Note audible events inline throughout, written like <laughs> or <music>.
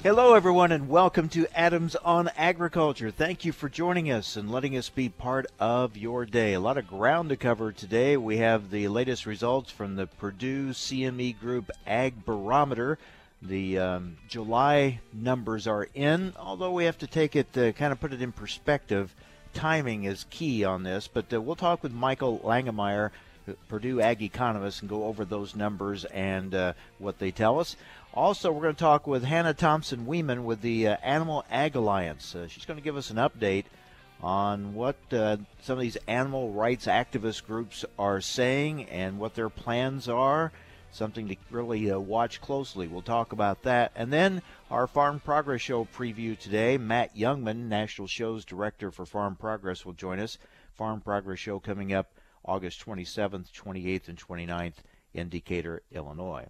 Hello, everyone, and welcome to Adams on Agriculture. Thank you for joining us and letting us be part of your day. A lot of ground to cover today. We have the latest results from the Purdue CME Group Ag Barometer. The um, July numbers are in, although we have to take it, uh, kind of put it in perspective. Timing is key on this, but uh, we'll talk with Michael Langemeier. Purdue Ag economist, and go over those numbers and uh, what they tell us. Also, we're going to talk with Hannah Thompson Weeman with the uh, Animal Ag Alliance. Uh, she's going to give us an update on what uh, some of these animal rights activist groups are saying and what their plans are. Something to really uh, watch closely. We'll talk about that. And then our Farm Progress Show preview today. Matt Jungmann, National Shows Director for Farm Progress, will join us. Farm Progress Show coming up August 27th, 28th, and 29th in Decatur, Illinois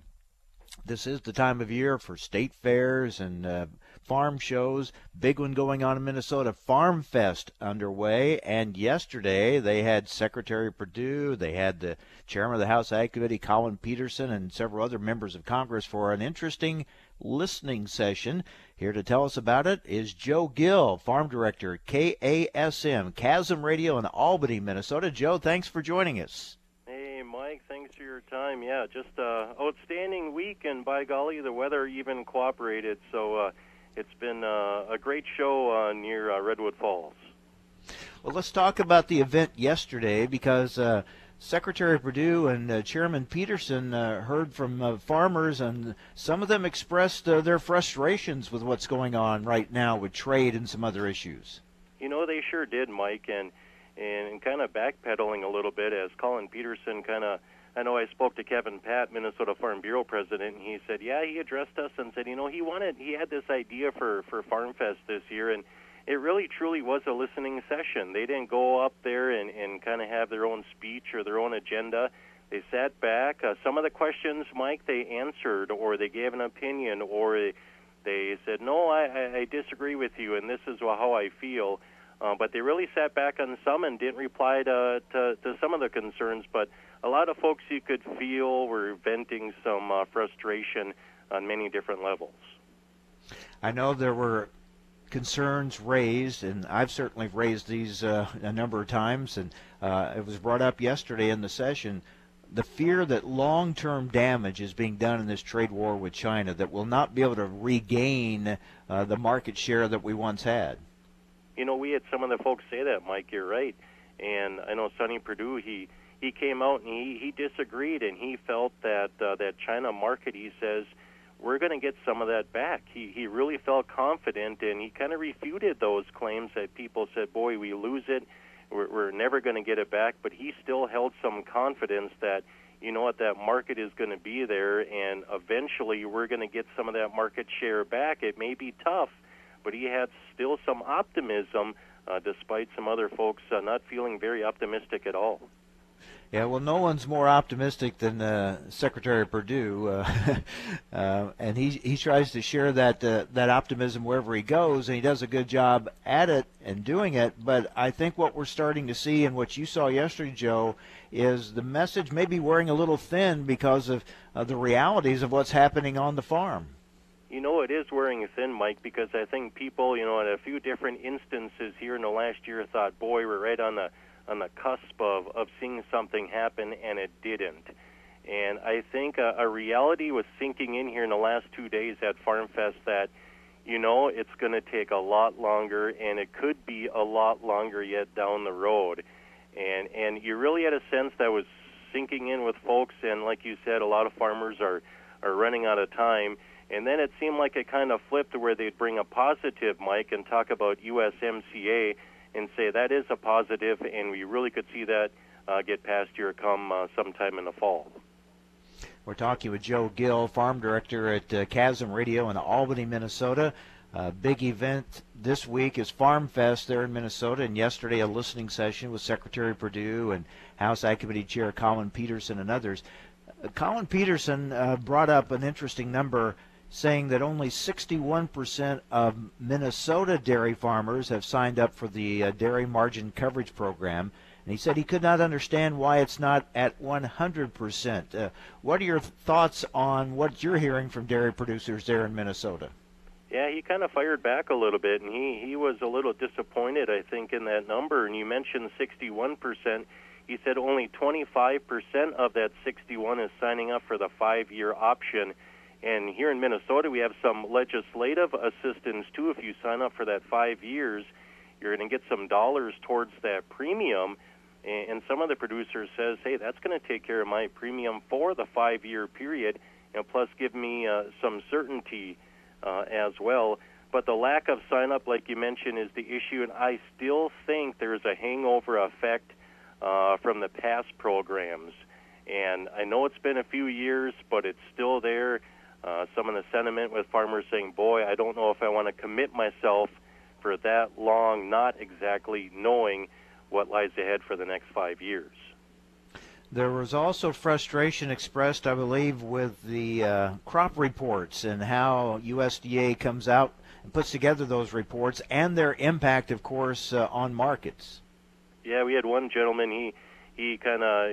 this is the time of year for state fairs and uh, farm shows. Big one going on in Minnesota, Farm Fest underway. And yesterday they had Secretary Perdue, they had the chairman of the House Ag Committee, Collin Peterson, and several other members of Congress for an interesting listening session. Here to tell us about it is Joe Gill, Farm Director, KASM, Chasm Radio in Albany, Minnesota. Joe, thanks for joining us. Yeah, just uh, outstanding week, and by golly, the weather even cooperated. So uh, it's been uh, a great show uh, near uh, Redwood Falls. Well, let's talk about the event yesterday because uh, Secretary Perdue and uh, Chairman Peterson uh, heard from uh, farmers, and some of them expressed uh, their frustrations with what's going on right now with trade and some other issues. You know, they sure did, Mike, and and kind of backpedaling a little bit as Collin Peterson kind of I know I spoke to Kevin Paap, Minnesota Farm Bureau president, and he said, yeah, he addressed us and said, you know, he wanted, he had this idea for for Farm Fest this year, and it really truly was a listening session. They didn't go up there and and kind of have their own speech or their own agenda. They sat back. Uh, some of the questions, Mike, they answered, or they gave an opinion, or they said, no, I, I disagree with you, and this is how I feel. Uh, but they really sat back on some and didn't reply to, to, to some of the concerns. But a lot of folks you could feel were venting some uh, frustration on many different levels. I know there were concerns raised, and I've certainly raised these uh, a number of times, and uh, it was brought up yesterday in the session. The fear that long term damage is being done in this trade war with China that we'll not be able to regain uh, the market share that we once had. You know, we had some of the folks say that, Mike. You're right. And I know Sonny Perdue, he he came out and he, he disagreed and he felt that uh, that China market he says we're going to get some of that back. He he really felt confident and he kind of refuted those claims that people said, "Boy, we lose it, we're, we're never going to get it back." But he still held some confidence that you know what that market is going to be there and eventually we're going to get some of that market share back. It may be tough, but he had still some optimism uh, despite some other folks uh, not feeling very optimistic at all. Yeah, well, no one's more optimistic than uh, Secretary Perdue, uh, <laughs> uh, and he he tries to share that uh, that optimism wherever he goes, and he does a good job at it and doing it. But I think what we're starting to see, and what you saw yesterday, Joe, is the message maybe wearing a little thin because of the realities of what's happening on the farm. You know, it is wearing thin, Mike, because I think people, you know, at a few different instances here in the last year thought, boy, we're right on the on the cusp of, of seeing something happen, and it didn't. And I think a, a reality was sinking in here in the last two days at Farm Fest that, you know, it's going to take a lot longer, and it could be a lot longer yet down the road. And and you really had a sense that was sinking in with folks, and like you said, a lot of farmers are are running out of time. And then it seemed like it kind of flipped to where they'd bring a positive mic and talk about USMCA and say that is a positive, and we really could see that uh, get past here come uh, sometime in the fall. We're talking with Joe Gill, farm director at uh, Chasm Radio in Albany, Minnesota. A big event this week is Farm Fest there in Minnesota, and yesterday a listening session with Secretary Perdue and House Ag Committee Chair Collin Peterson and others. Uh, Collin Peterson uh, brought up an interesting number saying that only 61% of Minnesota dairy farmers have signed up for the uh, Dairy Margin Coverage Program. And he said he could not understand why it's not at 100%. Uh, what are your thoughts on what you're hearing from dairy producers there in Minnesota? Yeah, he kind of fired back a little bit, and he he was a little disappointed, I think, in that number. And you mentioned 61 percent. He said only 25 percent of that 61 is signing up for the five-year option. And here in Minnesota, we have some legislative assistance too. If you sign up for that five years, you're going to get some dollars towards that premium. And some of the producers says, hey, that's going to take care of my premium for the five-year period, and plus give me uh, some certainty uh, as well. But the lack of sign up, like you mentioned, is the issue, and I still think there's a hangover effect uh, from the past programs. And I know it's been a few years, but it's still there. Uh, some of the sentiment with farmers saying, "Boy, I don't know if I want to commit myself for that long, not exactly knowing what lies ahead for the next five years." There was also frustration expressed, I believe, with the uh, crop reports and how USDA comes out and puts together those reports and their impact, of course, uh, on markets. Yeah, we had one gentleman. He he kind of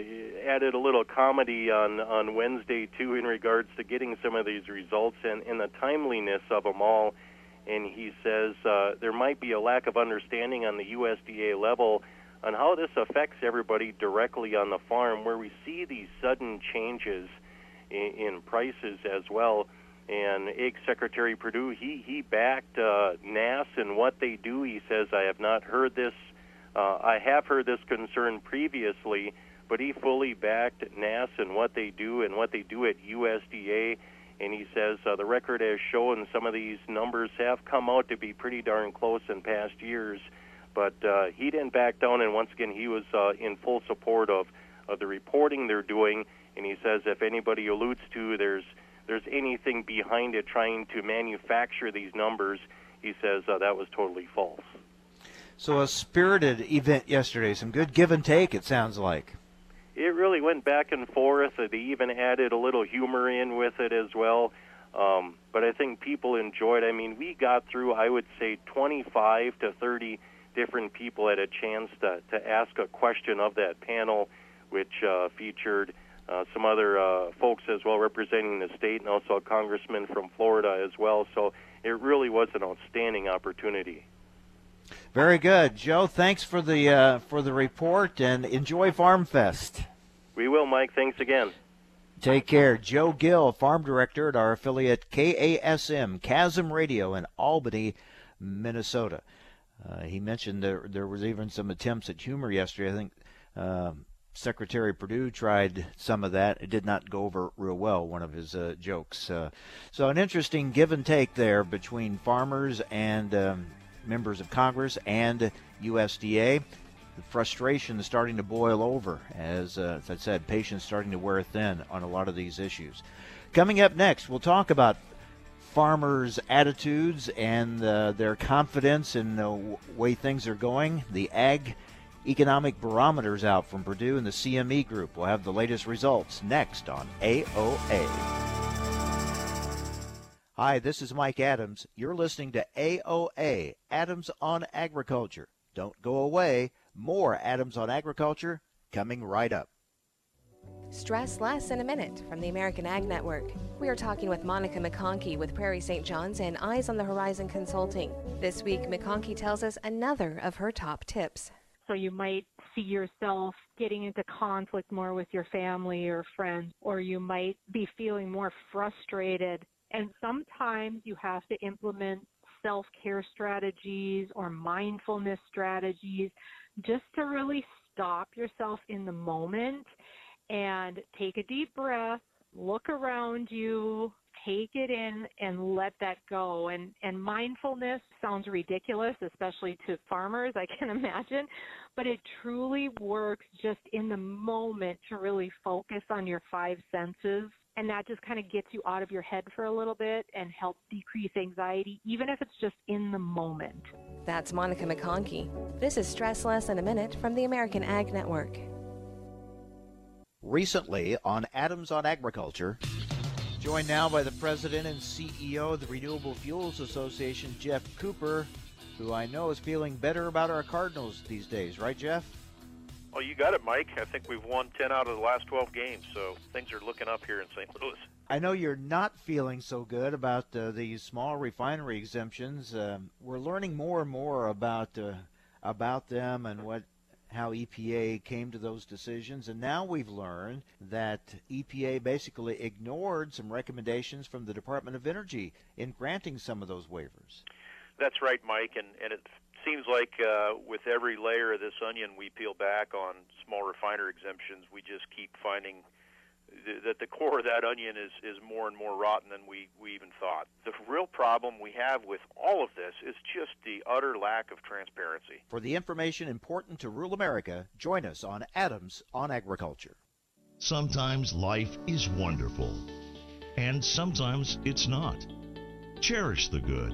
added a little comedy on on Wednesday too in regards to getting some of these results and, and the timeliness of them all. And he says uh, there might be a lack of understanding on the USDA level on how this affects everybody directly on the farm, where we see these sudden changes in, in prices as well. And Ag Secretary Perdue, he he backed uh, NASS and what they do. He says, I have not heard this. Uh, I have heard this concern previously, but he fully backed NASS and what they do and what they do at USDA. And he says uh, the record has shown some of these numbers have come out to be pretty darn close in past years but uh, he didn't back down, and once again, he was uh, in full support of, of the reporting they're doing. And he says if anybody alludes to there's there's anything behind it trying to manufacture these numbers, he says uh, that was totally false. So a spirited event yesterday, some good give and take. It sounds like. It really went back and forth. They even added a little humor in with it as well. Um, but I think people enjoyed. I mean, we got through, I would say, 25 to 30 different people had a chance to, to ask a question of that panel, which uh, featured uh, some other uh, folks as well representing the state and also a congressman from Florida as well. So it really was an outstanding opportunity. Very good, Joe. Thanks for the uh, for the report and enjoy Farm Fest. We will, Mike. Thanks again. Take care. Joe Gill, Farm Director at our affiliate KASM, Chasm Radio in Albany, Minnesota. Uh, he mentioned there there was even some attempts at humor yesterday. I think uh, Secretary Perdue tried some of that. It did not go over real well. One of his uh, jokes. Uh, so an interesting give and take there between farmers and um, members of Congress and USDA. The frustration is starting to boil over as, uh, as I said, patience starting to wear thin on a lot of these issues. Coming up next, we'll talk about farmers' attitudes and uh, their confidence in the way things are going. The Ag Economic Barometer's out from Purdue and the CME Group. We'll have the latest results next on AOA. Hi, this is Mike Adams. You're listening to AOA, Adams on Agriculture. Don't go away. More Adams on Agriculture coming right up. Stress less in a minute from the American Ag Network. We are talking with Monica McConkey with Prairie St. John's and Eyes on the Horizon Consulting. This week, McConkey tells us another of her top tips. So you might see yourself getting into conflict more with your family or friends, or you might be feeling more frustrated. And sometimes you have to implement self care strategies or mindfulness strategies just to really stop yourself in the moment and take a deep breath, look around you, take it in and let that go. And and mindfulness sounds ridiculous, especially to farmers, I can <laughs> imagine, but it truly works just in the moment to really focus on your five senses and that just kind of gets you out of your head for a little bit and helps decrease anxiety, even if it's just in the moment. That's Monica McConkey. This is Stress Less in a Minute from the American Ag Network. Recently on Adams on Agriculture, joined now by the president and CEO of the Renewable Fuels Association, Geoff Cooper, who I know is feeling better about our Cardinals these days, right, Geoff? Well, you got it, Mike. I think we've won 10 out of the last 12 games, so things are looking up here in St. Louis. I know you're not feeling so good about uh, these small refinery exemptions. Um, we're learning more and more about uh, about them and what how EPA came to those decisions, and now we've learned that EPA basically ignored some recommendations from the Department of Energy in granting some of those waivers. That's right, Mike, and and it seems like uh, with every layer of this onion we peel back on small refiner exemptions, we just keep finding th- that the core of that onion is, is more and more rotten than we, we even thought. The real problem we have with all of this is just the utter lack of transparency. For the information important to rural America, join us on Adams on Agriculture. Sometimes life is wonderful, and sometimes it's not. Cherish the good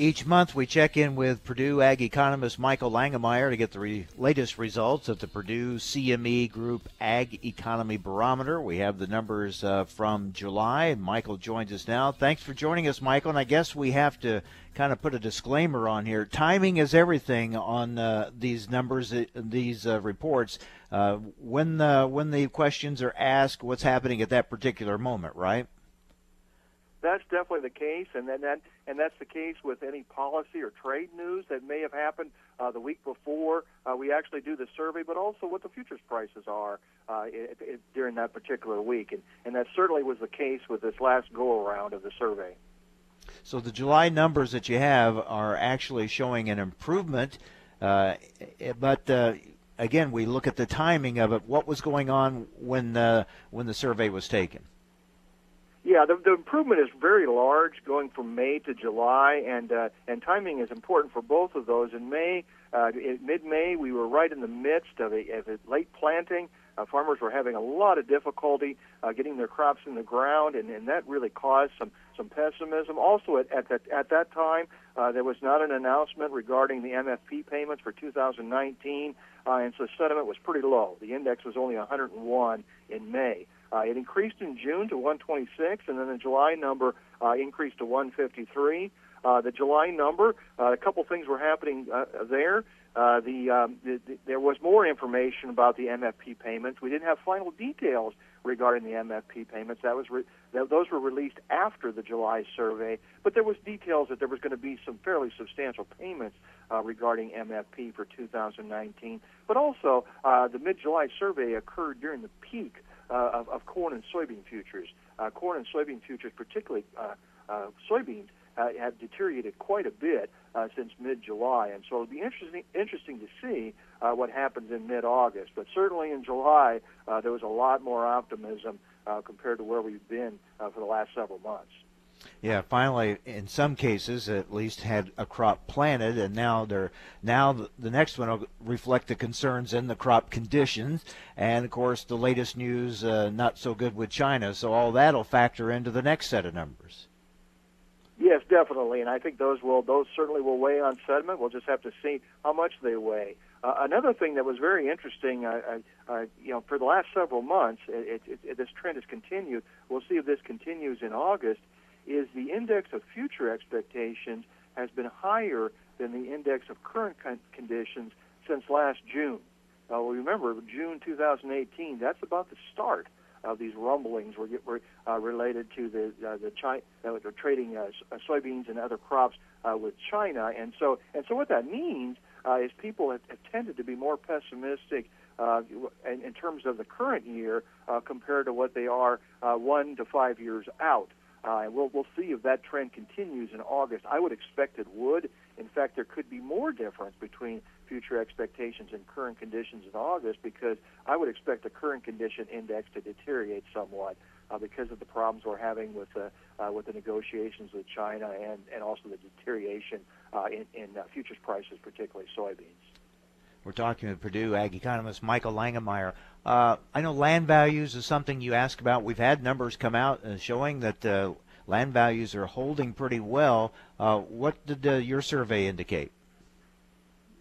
Each month, we check in with Purdue Ag economist Michael Langemeier to get the re- latest results of the Purdue CME Group Ag Economy Barometer. We have the numbers uh, from July, Michael joins us now. Thanks for joining us, Michael. And I guess we have to kind of put a disclaimer on here. Timing is everything on uh, these numbers, uh, these uh, reports. Uh, when the when the questions are asked, what's happening at that particular moment, right? That's definitely the case, and then that and that's the case with any policy or trade news that may have happened uh, the week before uh, we actually do the survey, but also what the futures prices are uh, it, it, during that particular week, and and that certainly was the case with this last go around of the survey. So the July numbers that you have are actually showing an improvement, uh, but uh, again, we look at the timing of it. What was going on when the when the survey was taken? Yeah, the, the improvement is very large going from May to July, and uh, and timing is important for both of those. In May, uh, in mid-May, we were right in the midst of a, of a late planting. Uh, farmers were having a lot of difficulty uh, getting their crops in the ground, and, and that really caused some some pessimism. Also, at at that at that time, uh, there was not an announcement regarding the MFP payments for 2019, uh, and so sentiment was pretty low. The index was only 101 in May. Uh, it increased in June to 126, and then the July number uh, increased to 153. Uh, the July number, uh, a couple things were happening uh, there. Uh, the, um, the, the, there was more information about the MFP payments. We didn't have final details regarding the MFP payments. That was re- that, those were released after the July survey, but there was details that there was going to be some fairly substantial payments regarding MFP for 2019. But also, the mid-July survey occurred during the peak uh, of, of corn and soybean futures. Uh, corn and soybean futures, particularly uh, uh, soybeans, uh, have deteriorated quite a bit uh, since mid-July, and so it'll be interesting interesting to see what happens in mid-August. But certainly in July, there was a lot more optimism compared to where we've been for the last several months. Yeah, finally, in some cases, at least had a crop planted, and now they're now the, the next one will reflect the concerns in the crop conditions, and of course the latest news uh, not so good with China. So all that'll factor into the next set of numbers. Yes, definitely, and I think those will those certainly will weigh on sentiment. We'll just have to see how much they weigh. Uh, another thing that was very interesting, you know, for the last several months, it, it, it, this trend has continued. We'll see if this continues in August. Is the index of future expectations has been higher than the index of current con- conditions since last June. Uh, remember, June 2018. That's about the start of these rumblings were, were uh, related to the uh, the China uh, trading uh, uh, soybeans and other crops uh, with China, and so and so what that means uh, is people have, have tended to be more pessimistic uh, in, in terms of the current year uh, compared to what they are uh, one to five years out. Uh, and we'll we'll see if that trend continues in August. I would expect it would. In fact, there could be more difference between future expectations and current conditions in August because I would expect the current condition index to deteriorate somewhat uh, because of the problems we're having with the uh, with the negotiations with China and and also the deterioration uh, in, in uh, futures prices, particularly soybeans. We're talking with Purdue ag economist Michael Langemeier. Uh, I know land values is something you ask about. We've had numbers come out uh, showing that uh, land values are holding pretty well. Uh, what did uh, your survey indicate?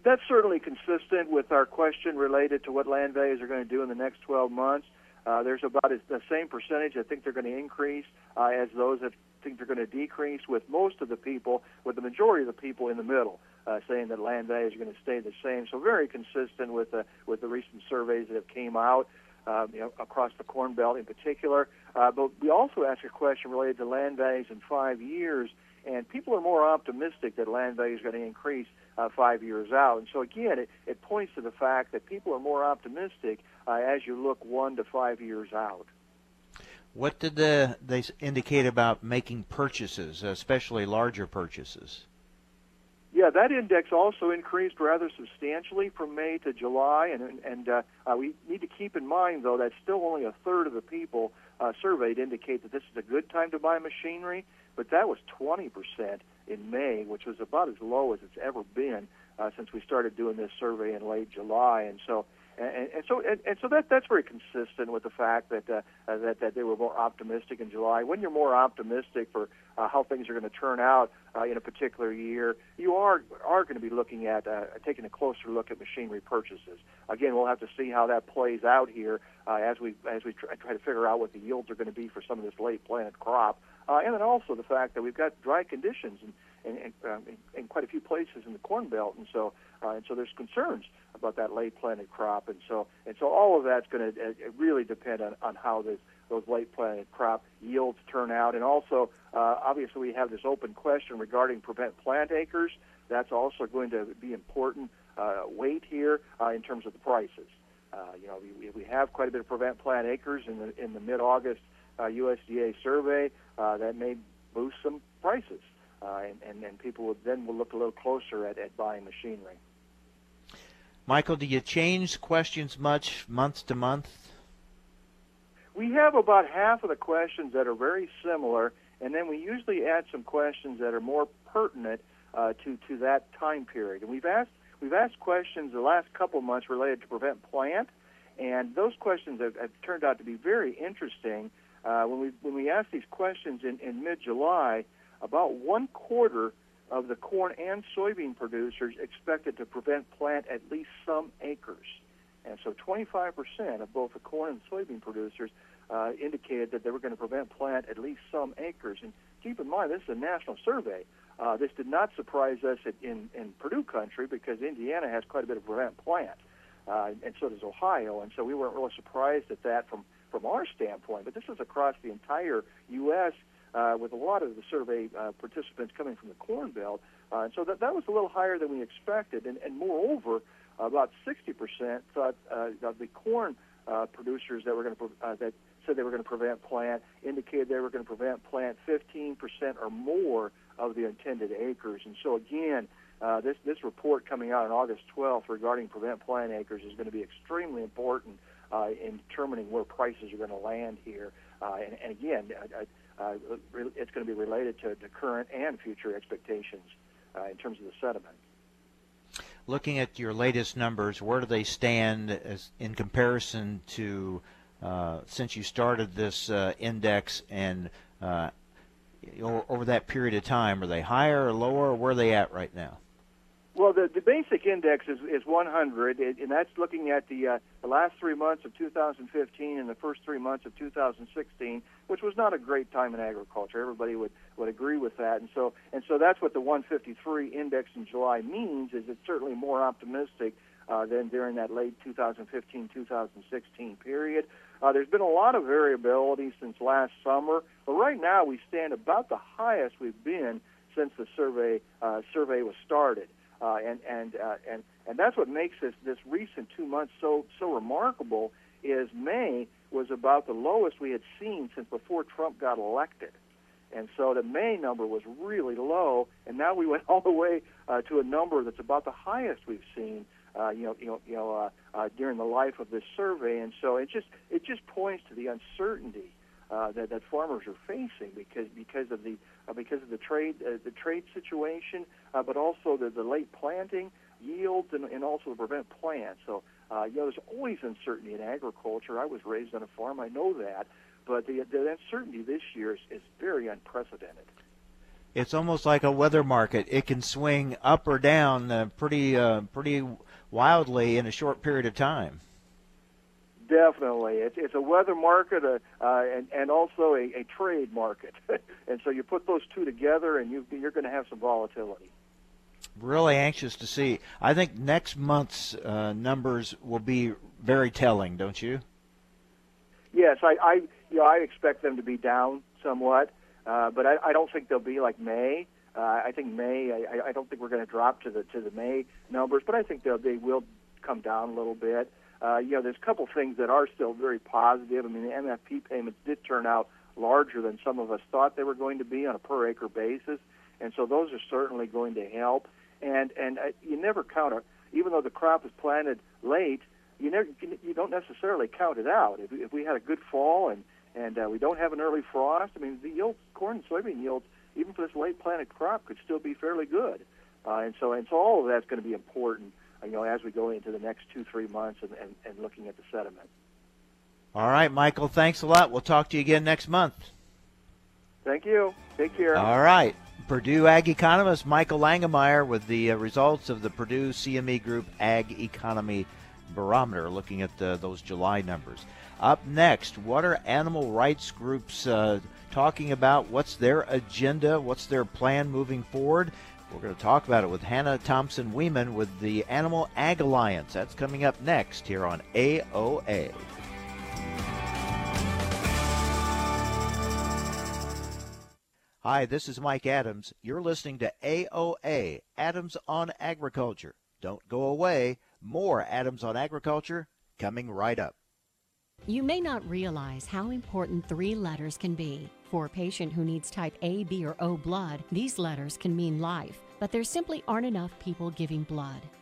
That's certainly consistent with our question related to what land values are going to do in the next 12 months. Uh, there's about the same percentage I think they're going to increase as those that think they're going to decrease, with most of the people, with the majority of the people in the middle, uh, saying that land values are going to stay the same. So very consistent with the with the recent surveys that have came out. Uh, you know, across the Corn Belt in particular. Uh, but we also asked a question related to land values in five years, and people are more optimistic that land values are going to increase uh, five years out. And so again, it, it points to the fact that people are more optimistic uh, as you look one to five years out. What did the, they indicate about making purchases, especially larger purchases? Yeah, that index also increased rather substantially from May to July, and and uh, uh, we need to keep in mind though that still only a third of the people uh, surveyed indicate that this is a good time to buy machinery, but that was 20% in May, which was about as low as it's ever been uh, since we started doing this survey in late July. And so, and, and so, and, and so that that's very consistent with the fact that uh, uh, that that they were more optimistic in July. When you're more optimistic for uh, how things are going to turn out uh, in a particular year, you are are going to be looking at uh, taking a closer look at machinery purchases. Again, we'll have to see how that plays out here uh, as we as we try, try to figure out what the yields are going to be for some of this late planted crop. Uh, and then also the fact that we've got dry conditions in, in, um, in, in quite a few places in the Corn Belt, and so uh, and so there's concerns about that late planted crop, and so and so all of that's going to uh, really depend on, on how this, those late planted crop yields turn out, and also uh, obviously we have this open question regarding prevent plant acres. That's also going to be important uh, weight here uh, in terms of the prices. Uh, you know, we, we have quite a bit of prevent plant acres in the in the mid-August uh, USDA survey uh, that may boost some prices, uh, and, and, and people would then will look a little closer at, at buying machinery. Michael, do you change questions much month to month? We have about half of the questions that are very similar, and then we usually add some questions that are more pertinent uh, to to that time period. And we've asked we've asked questions the last couple months related to prevent plant, and those questions have, have turned out to be very interesting uh, when we when we asked these questions in, in mid-July, about one quarter of the corn and soybean producers expected to prevent plant at least some acres, and so 25% of both the corn and soybean producers uh, indicated that they were going to prevent plant at least some acres. And keep in mind, this is a national survey. Uh, this did not surprise us in, in Purdue country because Indiana has quite a bit of prevent plant, uh, and so does Ohio, and so we weren't really surprised at that from from our standpoint, but this is across the entire U.S. Uh, with a lot of the survey uh, participants coming from the Corn Belt. Uh, and so that, that was a little higher than we expected. And, and moreover, about 60% thought uh, the corn uh, producers that were going to uh, that said they were going to prevent plant indicated they were going to prevent plant 15% or more of the intended acres. And so again, uh, this this report coming out on August 12th regarding prevent plant acres is going to be extremely important uh, in determining where prices are going to land here. Uh, and, and again, uh, uh, it's going to be related to, to current and future expectations uh, in terms of the sediment. Looking at your latest numbers, where do they stand as, in comparison to uh, since you started this uh, index and over that period of time? Are they higher or lower? Or where are they at right now? Well, the, the basic index is, is 100, and that's looking at the, uh, the last three months of 2015 and the first three months of 2016, which was not a great time in agriculture. Everybody would, would agree with that, and so and so that's what the 153 index in July means. Is it's certainly more optimistic uh, than during that late 2015-2016 period. Uh, there's been a lot of variability since last summer, but right now we stand about the highest we've been since the survey uh, survey was started. Uh, and and uh, and and that's what makes this this recent two months so so remarkable. Is May was about the lowest we had seen since before Trump got elected, and so the May number was really low, and now we went <laughs> all the way uh, to a number that's about the highest we've seen. Uh, you know, you know, you know, uh, uh, during the life of this survey, and so it just it just points to the uncertainty uh, that that farmers are facing because because of the uh, because of the trade uh, the trade situation, uh, but also the, the late planting yields and, and also to prevent plants. So uh, you know, there's always uncertainty in agriculture. I was raised on a farm, I know that, but the, the uncertainty this year is, is very unprecedented. It's almost like a weather market. It can swing up or down uh, pretty uh, pretty wildly in a short period of time. Definitely, it's it's a weather market, uh, uh, and and also a, a trade market, <laughs> and so you put those two together, and you you're going to have some volatility. Really anxious to see. I think next month's uh, numbers will be very telling, don't you? Yes, I, I you know I expect them to be down somewhat, uh, but I, I don't think they'll be like May. Uh, I think May. I, I don't think we're going to drop to the to the May numbers, but I think they'll they will come down a little bit. Uh, you know, there's a couple things that are still very positive. I mean, the MFP payments did turn out larger than some of us thought they were going to be on a per acre basis, and so those are certainly going to help. And and uh, you never count a, even though the crop is planted late, you never you don't necessarily count it out. If, if we had a good fall and and uh, we don't have an early frost, I mean, the yield, corn and soybean yields, even for this late planted crop, could still be fairly good. Uh, and so and so all of that's going to be important you know, as we go into the next two, three months and, and, and looking at the sediment. All right, Michael, thanks a lot. We'll talk to you again next month. Thank you. Take care. All right. Purdue Ag economist Michael Langemeier with the uh, results of the Purdue CME Group Ag Economy Barometer, looking at uh, those July numbers. Up next, what are animal rights groups uh, talking about? What's their agenda? What's their plan moving forward? We're going to talk about it with Hannah Thompson Weeman with the Animal Ag Alliance. That's coming up next here on AOA. Hi, this is Mike Adams. You're listening to AOA, Adams on Agriculture. Don't go away. More Adams on Agriculture coming right up. You may not realize how important three letters can be. For a patient who needs type A, B, or O blood, these letters can mean life, but there simply aren't enough people giving blood.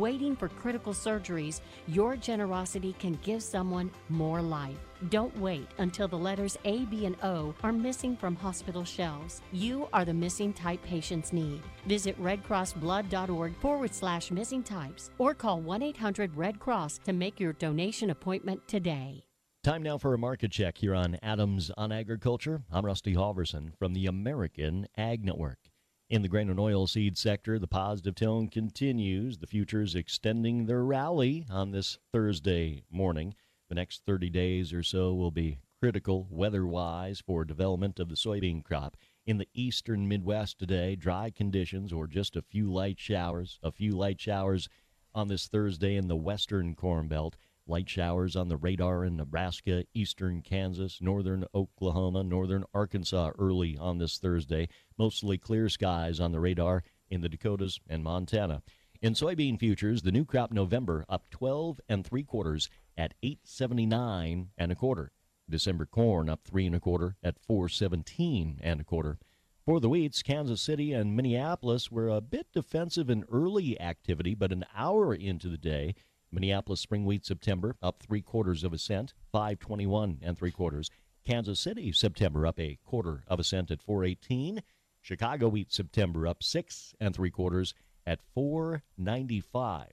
waiting for critical surgeries, your generosity can give someone more life. Don't wait until the letters A, B, and O are missing from hospital shelves. You are the missing type patients need. Visit redcrossblood.org forward slash missing types or call 1 800 Red Cross to make your donation appointment today. Time now for a market check here on Adams on Agriculture. I'm Rusty Halverson from the American Ag Network. In the grain and oilseed sector, the positive tone continues. The futures extending their rally on this Thursday morning. The next 30 days or so will be critical weather wise for development of the soybean crop. In the eastern Midwest today, dry conditions or just a few light showers. A few light showers on this Thursday in the western Corn Belt. Light showers on the radar in Nebraska, eastern Kansas, northern Oklahoma, northern Arkansas early on this Thursday. Mostly clear skies on the radar in the Dakotas and Montana. In soybean futures, the new crop November up 12 and three quarters at 879 and a quarter. December corn up three and a quarter at 417 and a quarter. For the wheats, Kansas City and Minneapolis were a bit defensive in early activity, but an hour into the day, Minneapolis spring wheat September up three quarters of a cent, 521 and three quarters. Kansas City September up a quarter of a cent at 418. Chicago wheat September up six and three quarters at 495.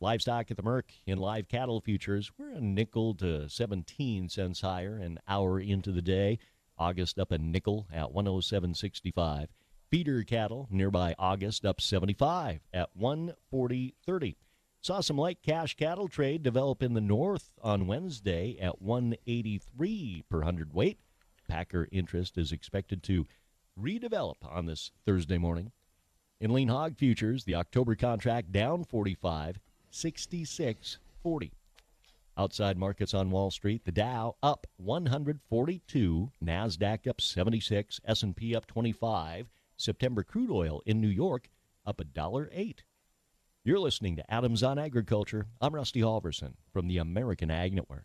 Livestock at the Merc in live cattle futures, we're a nickel to 17 cents higher an hour into the day. August up a nickel at 107.65. Feeder cattle nearby August up 75 at 140.30. Saw some light cash cattle trade develop in the north on Wednesday at 183 per hundredweight. Packer interest is expected to redevelop on this Thursday morning. In lean hog futures, the October contract down 45, 66, 40. Outside markets on Wall Street, the Dow up 142, Nasdaq up 76, S&P up 25. September crude oil in New York up a dollar 8. You're listening to Adams on Agriculture. I'm Rusty Halverson from the American Ag Network.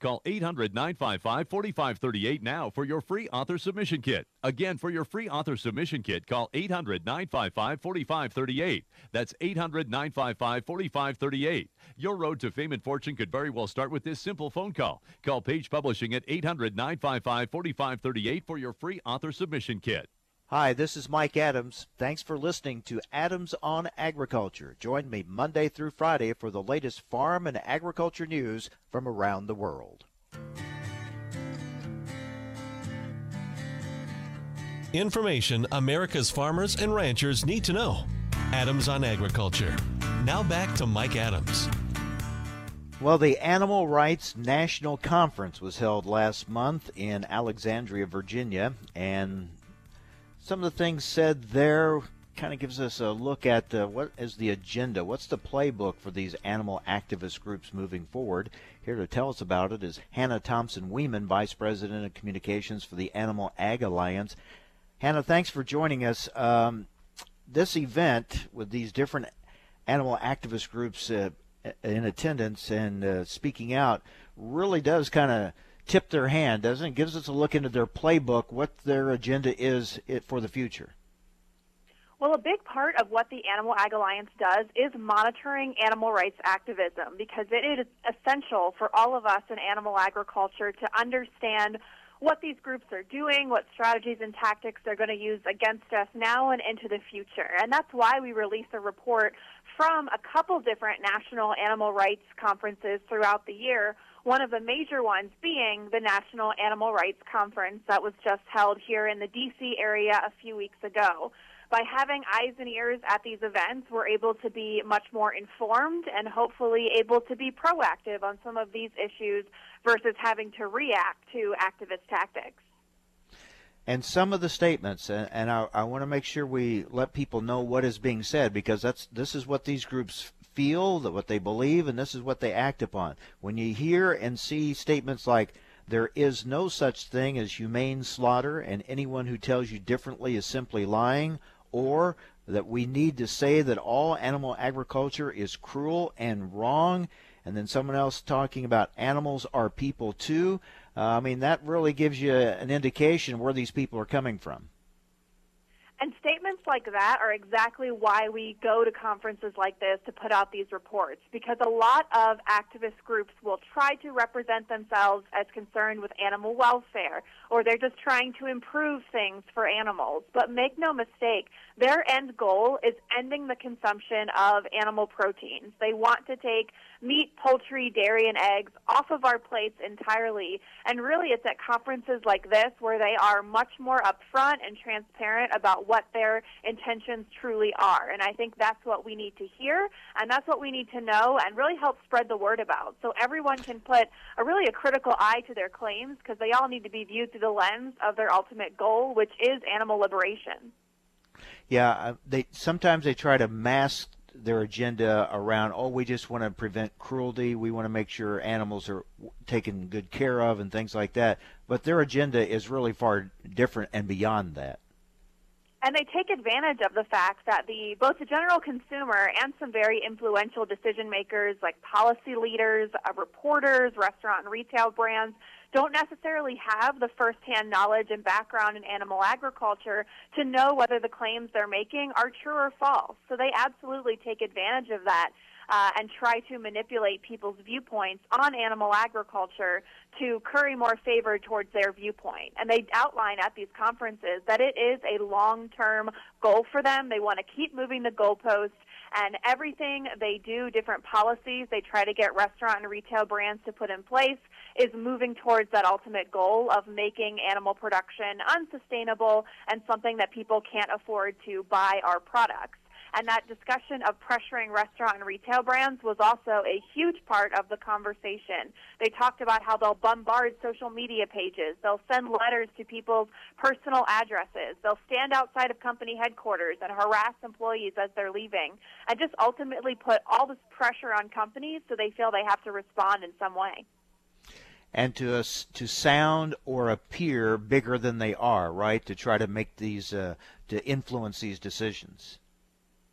Call 800 955 4538 now for your free author submission kit. Again, for your free author submission kit, call 800 955 4538. That's 800 955 4538. Your road to fame and fortune could very well start with this simple phone call. Call Page Publishing at 800 955 4538 for your free author submission kit. Hi, this is Mike Adams. Thanks for listening to Adams on Agriculture. Join me Monday through Friday for the latest farm and agriculture news from around the world. Information America's farmers and ranchers need to know. Adams on Agriculture. Now back to Mike Adams. Well, the Animal Rights National Conference was held last month in Alexandria, Virginia, and some of the things said there kind of gives us a look at uh, what is the agenda, what's the playbook for these animal activist groups moving forward. Here to tell us about it is Hannah Thompson Weeman, Vice President of Communications for the Animal Ag Alliance. Hannah, thanks for joining us. Um, this event with these different animal activist groups uh, in attendance and uh, speaking out really does kind of tip their hand, doesn't it? Gives us a look into their playbook, what their agenda is for the future. Well, a big part of what the Animal Ag Alliance does is monitoring animal rights activism because it is essential for all of us in animal agriculture to understand what these groups are doing, what strategies and tactics they're going to use against us now and into the future. And that's why we release a report from a couple different national animal rights conferences throughout the year one of the major ones being the National Animal Rights Conference that was just held here in the D.C. area a few weeks ago. By having eyes and ears at these events, we're able to be much more informed and hopefully able to be proactive on some of these issues versus having to react to activist tactics and some of the statements and, I, I, want to make sure we let people know what is being said because that's this is what these groups feel, that what they believe, and this is what they act upon. When you hear and see statements like, there is no such thing as humane slaughter, and anyone who tells you differently is simply lying, or that we need to say that all animal agriculture is cruel and wrong, and then someone else talking about animals are people too. Uh, I mean, that really gives you an indication where these people are coming from. And statements like that are exactly why we go to conferences like this to put out these reports, because a lot of activist groups will try to represent themselves as concerned with animal welfare, or they're just trying to improve things for animals. But make no mistake, their end goal is ending the consumption of animal proteins. They want to take meat, poultry, dairy, and eggs off of our plates entirely. And really, it's at conferences like this where they are much more upfront and transparent about what their intentions truly are. And I think that's what we need to hear, and that's what we need to know, and really help spread the word about. So everyone can put a really a critical eye to their claims because they all need to be viewed through the lens of their ultimate goal, which is animal liberation. Yeah, uh, they sometimes they try to mask their agenda around oh we just want to prevent cruelty we want to make sure animals are taken good care of and things like that. But their agenda is really far different and beyond that. And they take advantage of the fact that the both the general consumer and some very influential decision makers like policy leaders, uh, reporters, restaurant and retail brands don't necessarily have the firsthand knowledge and background in animal agriculture to know whether the claims they're making are true or false. So they absolutely take advantage of that. Uh, and try to manipulate people's viewpoints on animal agriculture to curry more favor towards their viewpoint. And they outline at these conferences that it is a long term goal for them. They want to keep moving the goalposts and everything they do, different policies they try to get restaurant and retail brands to put in place is moving towards that ultimate goal of making animal production unsustainable and something that people can't afford to buy our products. And that discussion of pressuring restaurant and retail brands was also a huge part of the conversation. They talked about how they'll bombard social media pages, they'll send letters to people's personal addresses, they'll stand outside of company headquarters and harass employees as they're leaving, and just ultimately put all this pressure on companies so they feel they have to respond in some way and to us to sound or appear bigger than they are, right? To try to make these uh, to influence these decisions.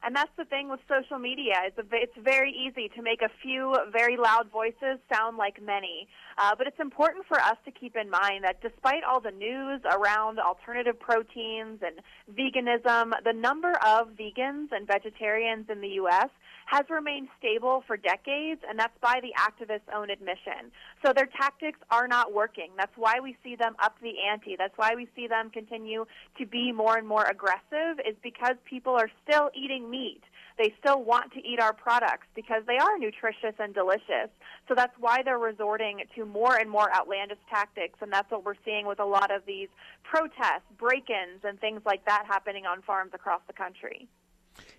And that's the thing with social media. It's, a, it's very easy to make a few very loud voices sound like many. Uh, but it's important for us to keep in mind that despite all the news around alternative proteins and veganism, the number of vegans and vegetarians in the U.S. has remained stable for decades, and that's by the activists' own admission. So their tactics are not working. That's why we see them up the ante. That's why we see them continue to be more and more aggressive, is because people are still eating meat they still want to eat our products because they are nutritious and delicious. So that's why they're resorting to more and more outlandish tactics, and that's what we're seeing with a lot of these protests, break ins, and things like that happening on farms across the country.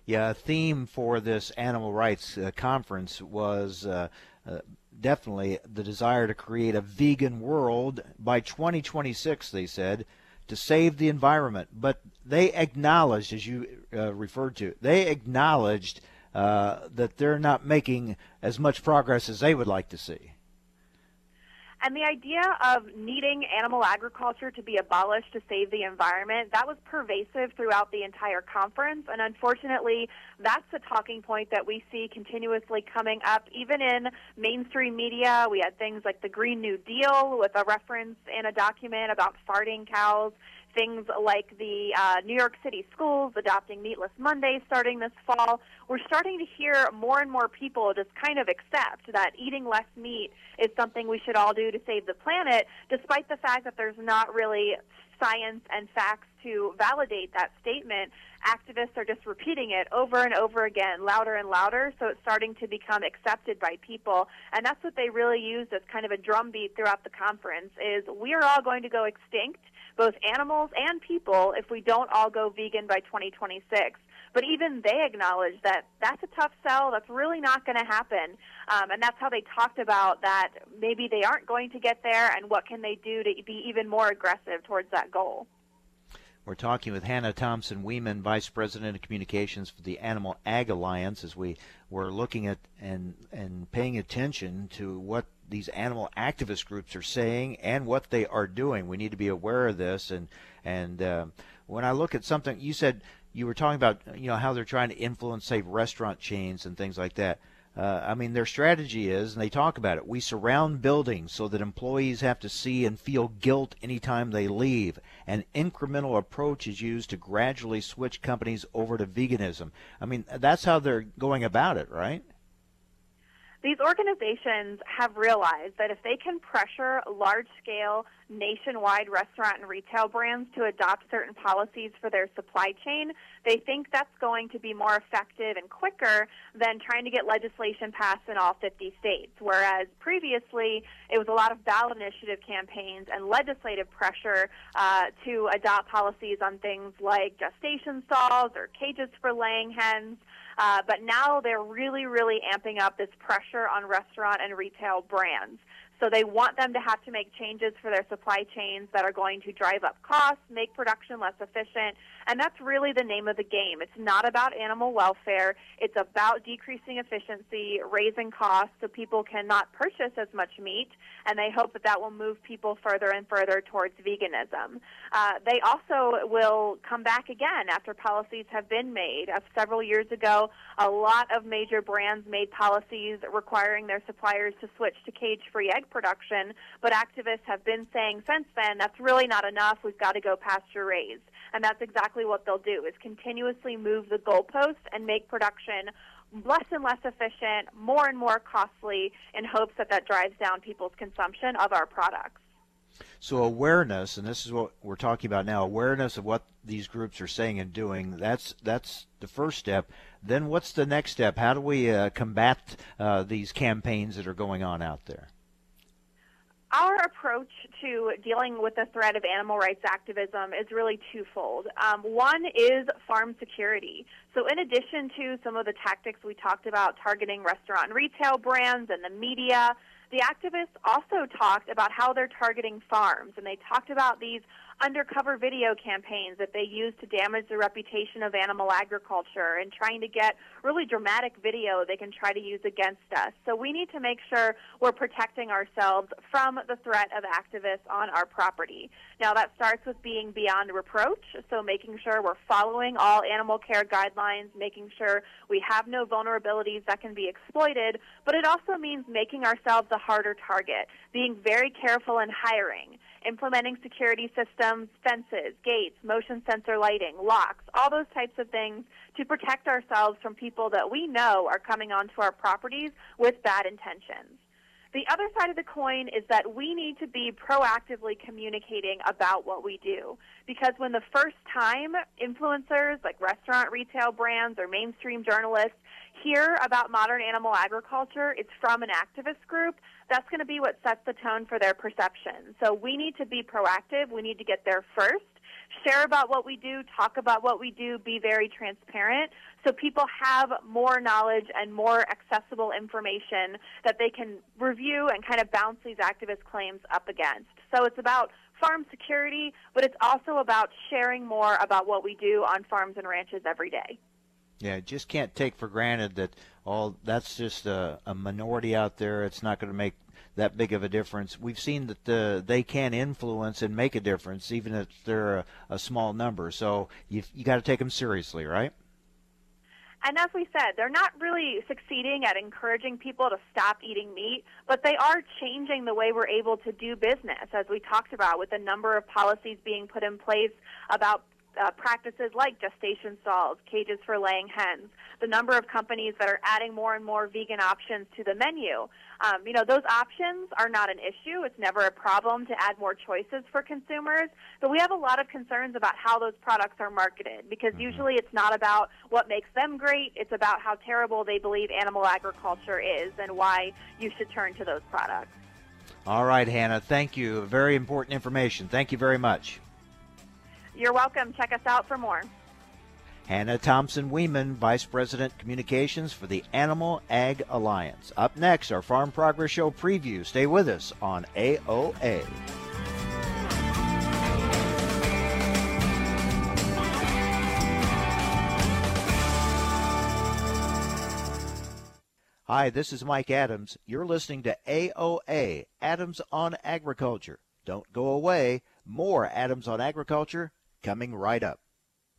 Yeah, a theme for this animal rights uh, conference was uh, uh, definitely the desire to create a vegan world by 2026, they said to save the environment. But they acknowledged, as you uh, referred to, they acknowledged uh, that they're not making as much progress as they would like to see. And the idea of needing animal agriculture to be abolished to save the environment, that was pervasive throughout the entire conference. And unfortunately, that's a talking point that we see continuously coming up, even in mainstream media. We had things like the Green New Deal with a reference in a document about farting cows things like the uh, New York City schools adopting Meatless Monday starting this fall, we're starting to hear more and more people just kind of accept that eating less meat is something we should all do to save the planet, despite the fact that there's not really science and facts to validate that statement. Activists are just repeating it over and over again, louder and louder, so it's starting to become accepted by people. And that's what they really used as kind of a drumbeat throughout the conference is we are all going to go extinct both animals and people if we don't all go vegan by 2026. But even they acknowledge that that's a tough sell. That's really not going to happen. Um, and that's how they talked about that maybe they aren't going to get there and what can they do to be even more aggressive towards that goal. We're talking with Hannah Thompson Weeman, Vice President of Communications for the Animal Ag Alliance, as we were looking at and and paying attention to what these animal activist groups are saying and what they are doing. We need to be aware of this. And and uh, when I look at something, you said you were talking about you know how they're trying to influence, say, restaurant chains and things like that. Uh, I mean, their strategy is, and they talk about it, we surround buildings so that employees have to see and feel guilt anytime they leave. An incremental approach is used to gradually switch companies over to veganism. I mean, that's how they're going about it, right? These organizations have realized that if they can pressure large scale nationwide restaurant and retail brands to adopt certain policies for their supply chain, they think that's going to be more effective and quicker than trying to get legislation passed in all 50 states. Whereas previously, it was a lot of ballot initiative campaigns and legislative pressure uh, to adopt policies on things like gestation stalls or cages for laying hens. Uh, but now they're really, really amping up this pressure on restaurant and retail brands. So they want them to have to make changes for their supply chains that are going to drive up costs, make production less efficient, and that's really the name of the game. It's not about animal welfare. It's about decreasing efficiency, raising costs so people cannot purchase as much meat, and they hope that that will move people further and further towards veganism. Uh, they also will come back again after policies have been made. Uh, several years ago, a lot of major brands made policies requiring their suppliers to switch to cage-free egg production, but activists have been saying since then that's really not enough. We've got to go pasture raised. And that's exactly what they'll do is continuously move the goalposts and make production less and less efficient, more and more costly in hopes that that drives down people's consumption of our products. So awareness, and this is what we're talking about now, awareness of what these groups are saying and doing. That's that's the first step. Then what's the next step? How do we uh, combat uh, these campaigns that are going on out there? Our approach to dealing with the threat of animal rights activism is really twofold. Um, one is farm security. So, in addition to some of the tactics we talked about targeting restaurant and retail brands and the media, the activists also talked about how they're targeting farms, and they talked about these undercover video campaigns that they use to damage the reputation of animal agriculture and trying to get really dramatic video they can try to use against us. So we need to make sure we're protecting ourselves from the threat of activists on our property. Now that starts with being beyond reproach, so making sure we're following all animal care guidelines, making sure we have no vulnerabilities that can be exploited, but it also means making ourselves a harder target, being very careful in hiring implementing security systems, fences, gates, motion sensor lighting, locks, all those types of things to protect ourselves from people that we know are coming onto our properties with bad intentions. The other side of the coin is that we need to be proactively communicating about what we do. Because when the first time influencers like restaurant retail brands or mainstream journalists hear about modern animal agriculture, it's from an activist group, that's going to be what sets the tone for their perception. So we need to be proactive. We need to get there first, share about what we do, talk about what we do, be very transparent so people have more knowledge and more accessible information that they can review and kind of bounce these activist claims up against. So it's about farm security, but it's also about sharing more about what we do on farms and ranches every day. Yeah, just can't take for granted that all that's just a, a minority out there. It's not going to make that big of a difference. We've seen that the, they can influence and make a difference, even if they're a, a small number. So you you got to take them seriously, right? And as we said, they're not really succeeding at encouraging people to stop eating meat, but they are changing the way we're able to do business, as we talked about, with a number of policies being put in place about uh, practices like gestation stalls, cages for laying hens, the number of companies that are adding more and more vegan options to the menu. Um, you know, those options are not an issue. It's never a problem to add more choices for consumers, but we have a lot of concerns about how those products are marketed because mm-hmm. usually it's not about what makes them great, it's about how terrible they believe animal agriculture is and why you should turn to those products. All right, Hannah, thank you. Very important information. Thank you very much. You're welcome. Check us out for more. Hannah Thompson Weeman, Vice President Communications for the Animal Ag Alliance. Up next, our Farm Progress Show preview. Stay with us on AOA. Hi, this is Mike Adams. You're listening to AOA, Adams on Agriculture. Don't go away. More Adams on Agriculture coming right up.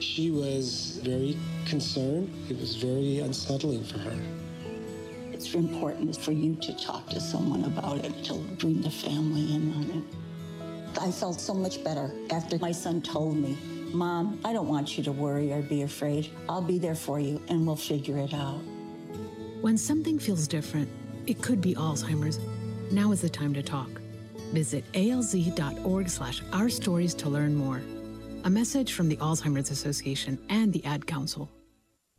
She was very concerned. It was very unsettling for her. It's important for you to talk to someone about it, to bring the family in on it. I felt so much better after my son told me, Mom, I don't want you to worry or be afraid. I'll be there for you and we'll figure it out. When something feels different, it could be Alzheimer's. Now is the time to talk. Visit alz.org slash our stories to learn more. A message from the Alzheimer's Association and the Ad Council.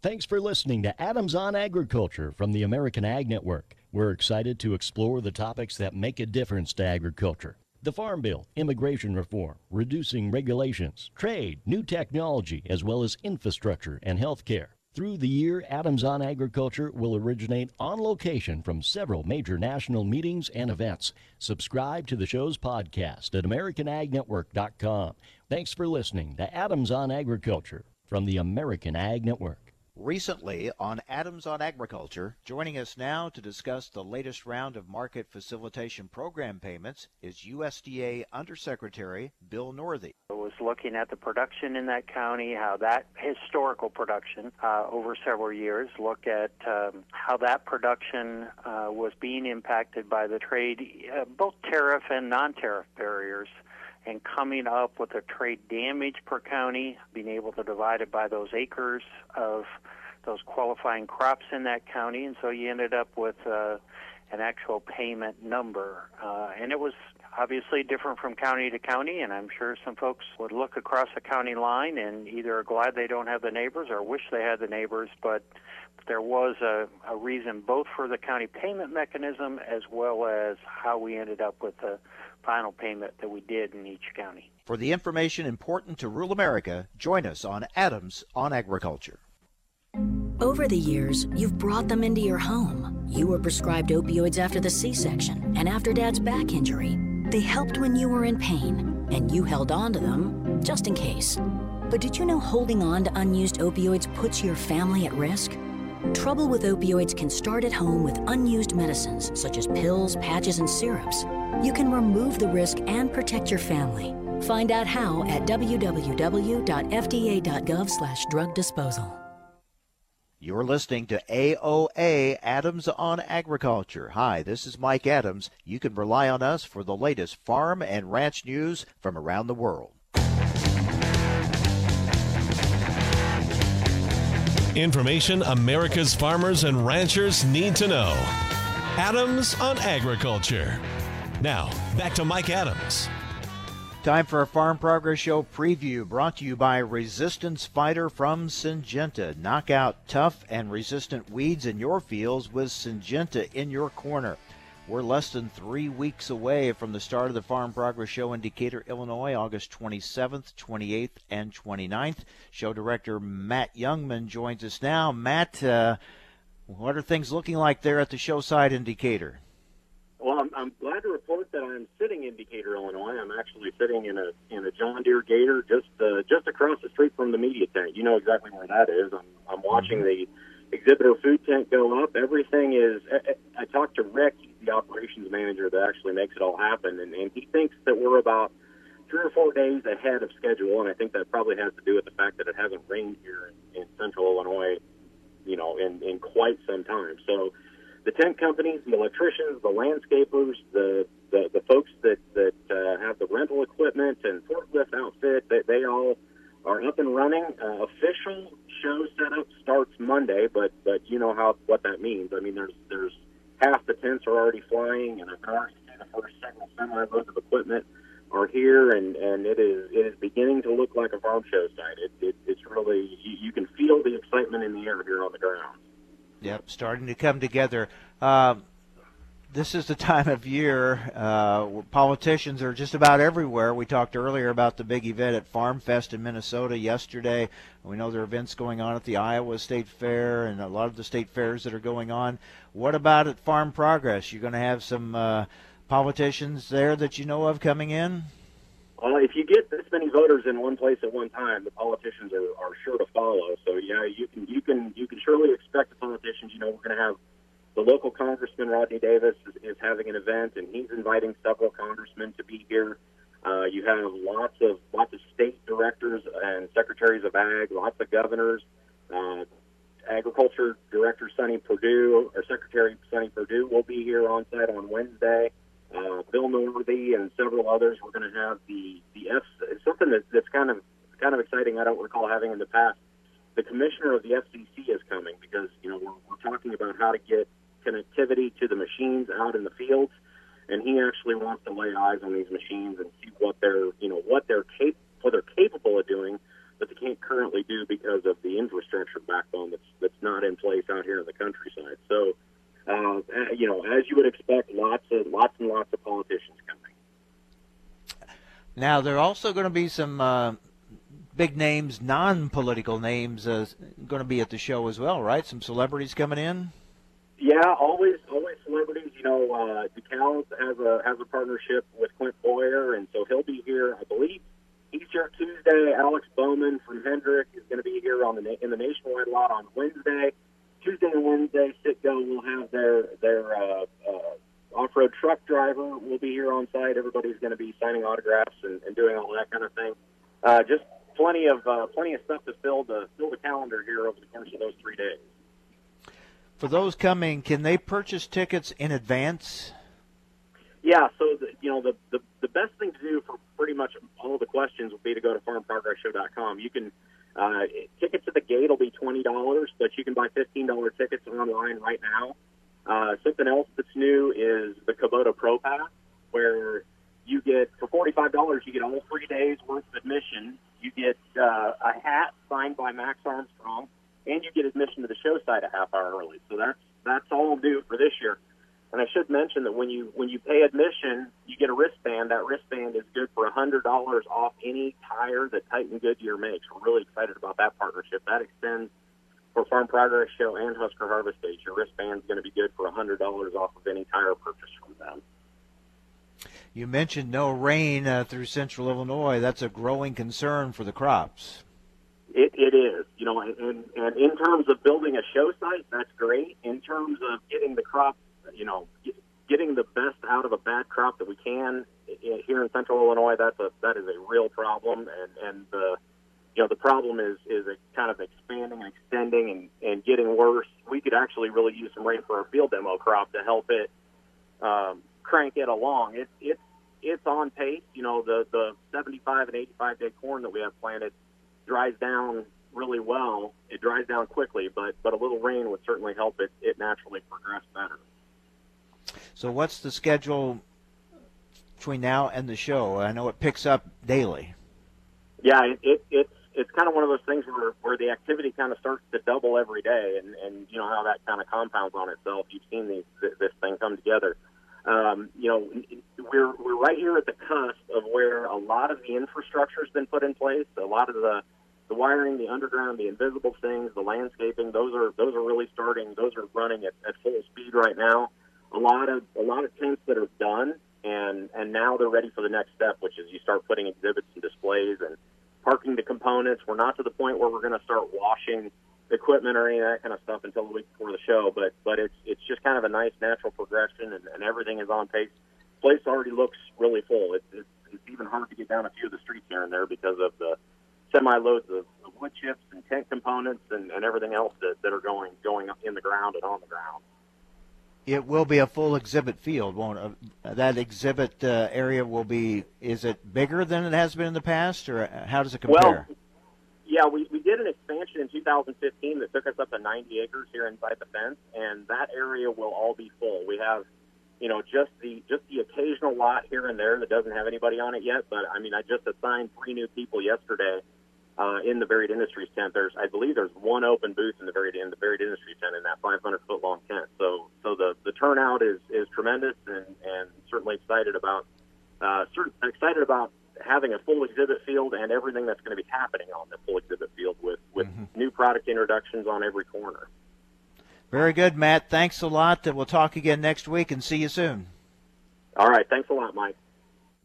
Thanks for listening to Adams on Agriculture from the American Ag Network. We're excited to explore the topics that make a difference to agriculture. The Farm Bill, immigration reform, reducing regulations, trade, new technology, as well as infrastructure and health care. Through the year, Adams on Agriculture will originate on location from several major national meetings and events. Subscribe to the show's podcast at AmericanAgNetwork.com. Thanks for listening to Adams on Agriculture from the American Ag Network recently on Adams on Agriculture. Joining us now to discuss the latest round of market facilitation program payments is USDA Undersecretary Bill Northey. I was looking at the production in that county, how that historical production uh, over several years, look at um, how that production uh, was being impacted by the trade, uh, both tariff and non tariff barriers and coming up with a trade damage per county, being able to divide it by those acres of those qualifying crops in that county, and so you ended up with uh, an actual payment number. Uh, and it was obviously different from county to county, and I'm sure some folks would look across a county line and either are glad they don't have the neighbors or wish they had the neighbors, but there was a, a reason both for the county payment mechanism as well as how we ended up with the final payment that we did in each county. For the information important to rural America, join us on Adams on Agriculture. Over the years, you've brought them into your home. You were prescribed opioids after the C section and after dad's back injury. They helped when you were in pain, and you held on to them just in case. But did you know holding on to unused opioids puts your family at risk? Trouble with opioids can start at home with unused medicines such as pills, patches, and syrups. You can remove the risk and protect your family. Find out how at www.fda.gov/drug disposal. You're listening to AOA Adams on Agriculture. Hi, this is Mike Adams. You can rely on us for the latest farm and ranch news from around the world. Information America's farmers and ranchers need to know. Adams on Agriculture. Now, back to Mike Adams. Time for a Farm Progress Show preview brought to you by Resistance Fighter from Syngenta. Knock out tough and resistant weeds in your fields with Syngenta in your corner. We're less than three weeks away from the start of the Farm Progress Show in Decatur, Illinois, August 27th, 28th, and 29th. Show director Matt Jungmann joins us now. Matt, uh, what are things looking like there at the show site in Decatur? Well, I'm, I'm glad to report that I'm sitting in Decatur, Illinois. I'm actually sitting in a in a John Deere Gator just uh, just across the street from the media tent. You know exactly where that is. I'm I'm watching the exhibitor food tent go up. Everything is. I, I talked to Rick, the operations manager that actually makes it all happen, and, and he thinks that we're about three or four days ahead of schedule, and I think that probably has to do with the fact that it hasn't rained here in, in central Illinois, you know, in in quite some time. So the tent companies, the electricians, the landscapers, the the, the folks that that uh, have the rental equipment and forklift outfit, they, they all are up and running. Uh, official show setup starts Monday, but but you know how what that means. I mean, there's there's half the tents are already flying, and I've already seen the first several semi loads of equipment are here, and and it is it is beginning to look like a farm show site. It, it it's really you, you can feel the excitement in the air here on the ground. Yep, starting to come together. Uh, this is the time of year uh, where politicians are just about everywhere. We talked earlier about the big event at Farm Fest in Minnesota yesterday. We know there are events going on at the Iowa State Fair and a lot of the state fairs that are going on. What about at Farm Progress? You're going to have some uh, politicians there that you know of coming in? Well, if you get this many voters in one place at one time, the politicians are, are sure to follow. So yeah, you can you can you can surely expect the politicians. You know, we're going to have the local congressman Rodney Davis is, is having an event, and he's inviting several congressmen to be here. Uh, you have lots of lots of state directors and secretaries of ag, lots of governors. Uh, Agriculture Director Sonny Perdue or Secretary Sonny Perdue will be here on site on Wednesday uh, Bill Northey and several others. We're going to have the the F something that, that's kind of kind of exciting. I don't recall having in the past. The commissioner of the FCC is coming because you know we're, we're talking about how to get connectivity to the machines out in the fields, and he actually wants to lay eyes on these machines and see what they're you know what they're cap- what they're capable of doing that they can't currently do because of the infrastructure backbone that's that's not in place out here in the countryside. So uh, you know, as you would expect, lots of lots and lots of politicians coming. Now there are also going to be some uh, big names, non-political names, uh, going to be at the show as well, right? Some celebrities coming in. Yeah, always, always celebrities. You know, uh, DeKalb has a has a partnership with Clint Bowyer, and so he'll be here. I believe he's here Tuesday. Alex Bowman from Hendrick is going to be here on the in the nationwide lot on Wednesday. Tuesday and Wednesday, Citgo will have their their uh, uh, off-road truck driver will be here on site. Everybody's going to be signing autographs and, and doing all that kind of thing. Uh, just plenty of uh, plenty of stuff to fill the fill the calendar here over the course of those three days. For those coming, can they purchase tickets in advance? Yeah, so the, you know the, the the best thing to do for pretty much all the questions would be to go to farmprogressshow.com. You can uh, tickets at the gate will be twenty dollars, but you can buy fifteen dollar tickets online right now. Uh, something else that's new is the Kubota Pro Pass, where you get for forty five dollars you get all three days worth of admission. You get uh, a hat signed by Max Armstrong, and you get admission to the show site a half hour early. So that's that's all new for this year. And I should mention that when you when you pay admission, you get a wristband. That wristband is good for hundred dollars off any tire that Titan Goodyear makes. We're really excited about that partnership. That extends for Farm Progress Show and Husker Harvest Days. Your wristband is going to be good for hundred dollars off of any tire purchase from them. You mentioned no rain uh, through central Illinois. That's a growing concern for the crops. It, it is, you know, and, and in terms of building a show site, that's great. In terms of getting the crop you know, getting the best out of a bad crop that we can here in Central Illinois, that's a that is a real problem, and and the you know the problem is is it kind of expanding and extending and and getting worse. We could actually really use some rain for our field demo crop to help it um, crank it along. It's it's it's on pace. You know the the 75 and 85 day corn that we have planted dries down really well. It dries down quickly, but but a little rain would certainly help it it naturally progress better. So what's the schedule between now and the show? I know it picks up daily. Yeah, it, it it's it's kind of one of those things where where the activity kind of starts to double every day, and and you know how that kind of compounds on itself. You've seen these this thing come together. Um, you know, we're we're right here at the cusp of where a lot of the infrastructure has been put in place. A lot of the the wiring, the underground, the invisible things, the landscaping, those are those are really starting. Those are running at, at full speed right now. A lot of a lot of tents that are done, and and now they're ready for the next step, which is you start putting exhibits and displays and parking the components. We're not to the point where we're going to start washing equipment or any of that kind of stuff until the week before the show, but but it's it's just kind of a nice natural progression, and, and everything is on pace. Place already looks really full. It's, it's it's even hard to get down a few of the streets here and there because of the semi loads of, of wood chips and tent components and, and everything else that, that are going going in the ground and on the ground. It will be a full exhibit field, won't it? Uh, that exhibit uh, area will be. Is it bigger than it has been in the past, or uh, how does it compare? Well, yeah, we, we did an expansion in 2015 that took us up to 90 acres here inside the fence, and that area will all be full. We have, you know, just the just the occasional lot here and there that doesn't have anybody on it yet. But I mean, I just assigned three new people yesterday uh, in the Varied Industries tent. There's, I believe, there's one open booth in the Varied in the Varied Industries tent in that 500 foot long tent. So, so the the turnout is is tremendous, and and certainly excited about uh, certain, excited about having a full exhibit field and everything that's going to be happening on the full exhibit field with with mm-hmm. new product introductions on every corner. Very good, Matt. Thanks a lot. We'll talk again next week and see you soon. All right. Thanks a lot, Mike.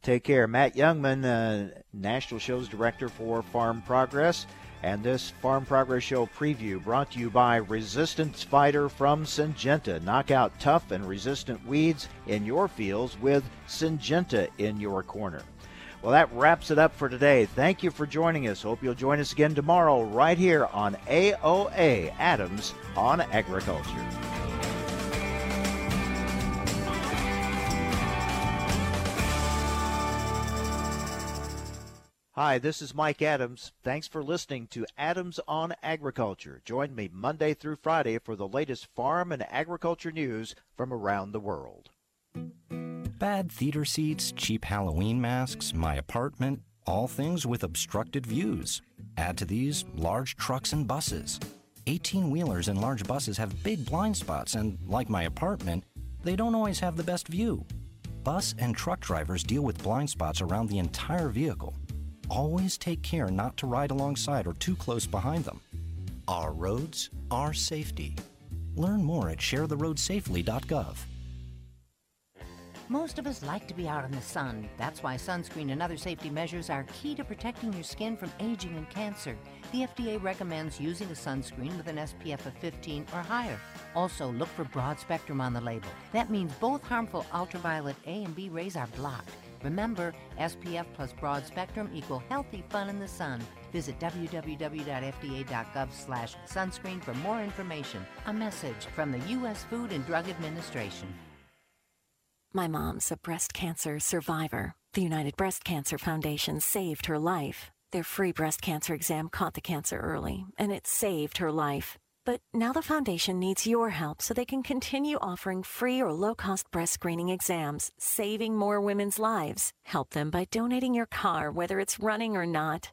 Take care. Matt Jungmann, uh, National Shows Director for Farm Progress. And this Farm Progress Show preview brought to you by Resistance Fighter from Syngenta. Knock out tough and resistant weeds in your fields with Syngenta in your corner. Well, that wraps it up for today. Thank you for joining us. Hope you'll join us again tomorrow right here on AOA Adams on Agriculture. Hi, this is Mike Adams. Thanks for listening to Adams on Agriculture. Join me Monday through Friday for the latest farm and agriculture news from around the world. Bad theater seats, cheap Halloween masks, my apartment, all things with obstructed views. Add to these large trucks and buses. 18 wheelers and large buses have big blind spots, and like my apartment, they don't always have the best view. Bus and truck drivers deal with blind spots around the entire vehicle always take care not to ride alongside or too close behind them. Our roads, our safety. Learn more at sharetheroadsafely.gov. Most of us like to be out in the sun. That's why sunscreen and other safety measures are key to protecting your skin from aging and cancer. The FDA recommends using a sunscreen with an SPF of 15 or higher. Also, look for broad spectrum on the label. That means both harmful ultraviolet A and B rays are blocked. Remember, SPF plus broad spectrum equal healthy fun in the sun. Visit www.fda.gov slash sunscreen for more information. A message from the U.S. Food and Drug Administration. My mom's a breast cancer survivor. The United Breast Cancer Foundation saved her life. Their free breast cancer exam caught the cancer early, and it saved her life. But now the foundation needs your help so they can continue offering free or low cost breast screening exams, saving more women's lives. Help them by donating your car, whether it's running or not.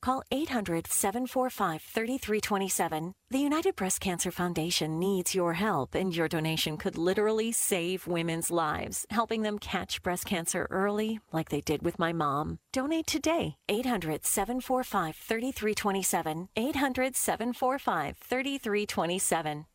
Call 800 745 3327. The United Breast Cancer Foundation needs your help, and your donation could literally save women's lives, helping them catch breast cancer early, like they did with my mom. Donate today. 800 745 3327. 800 745 3327.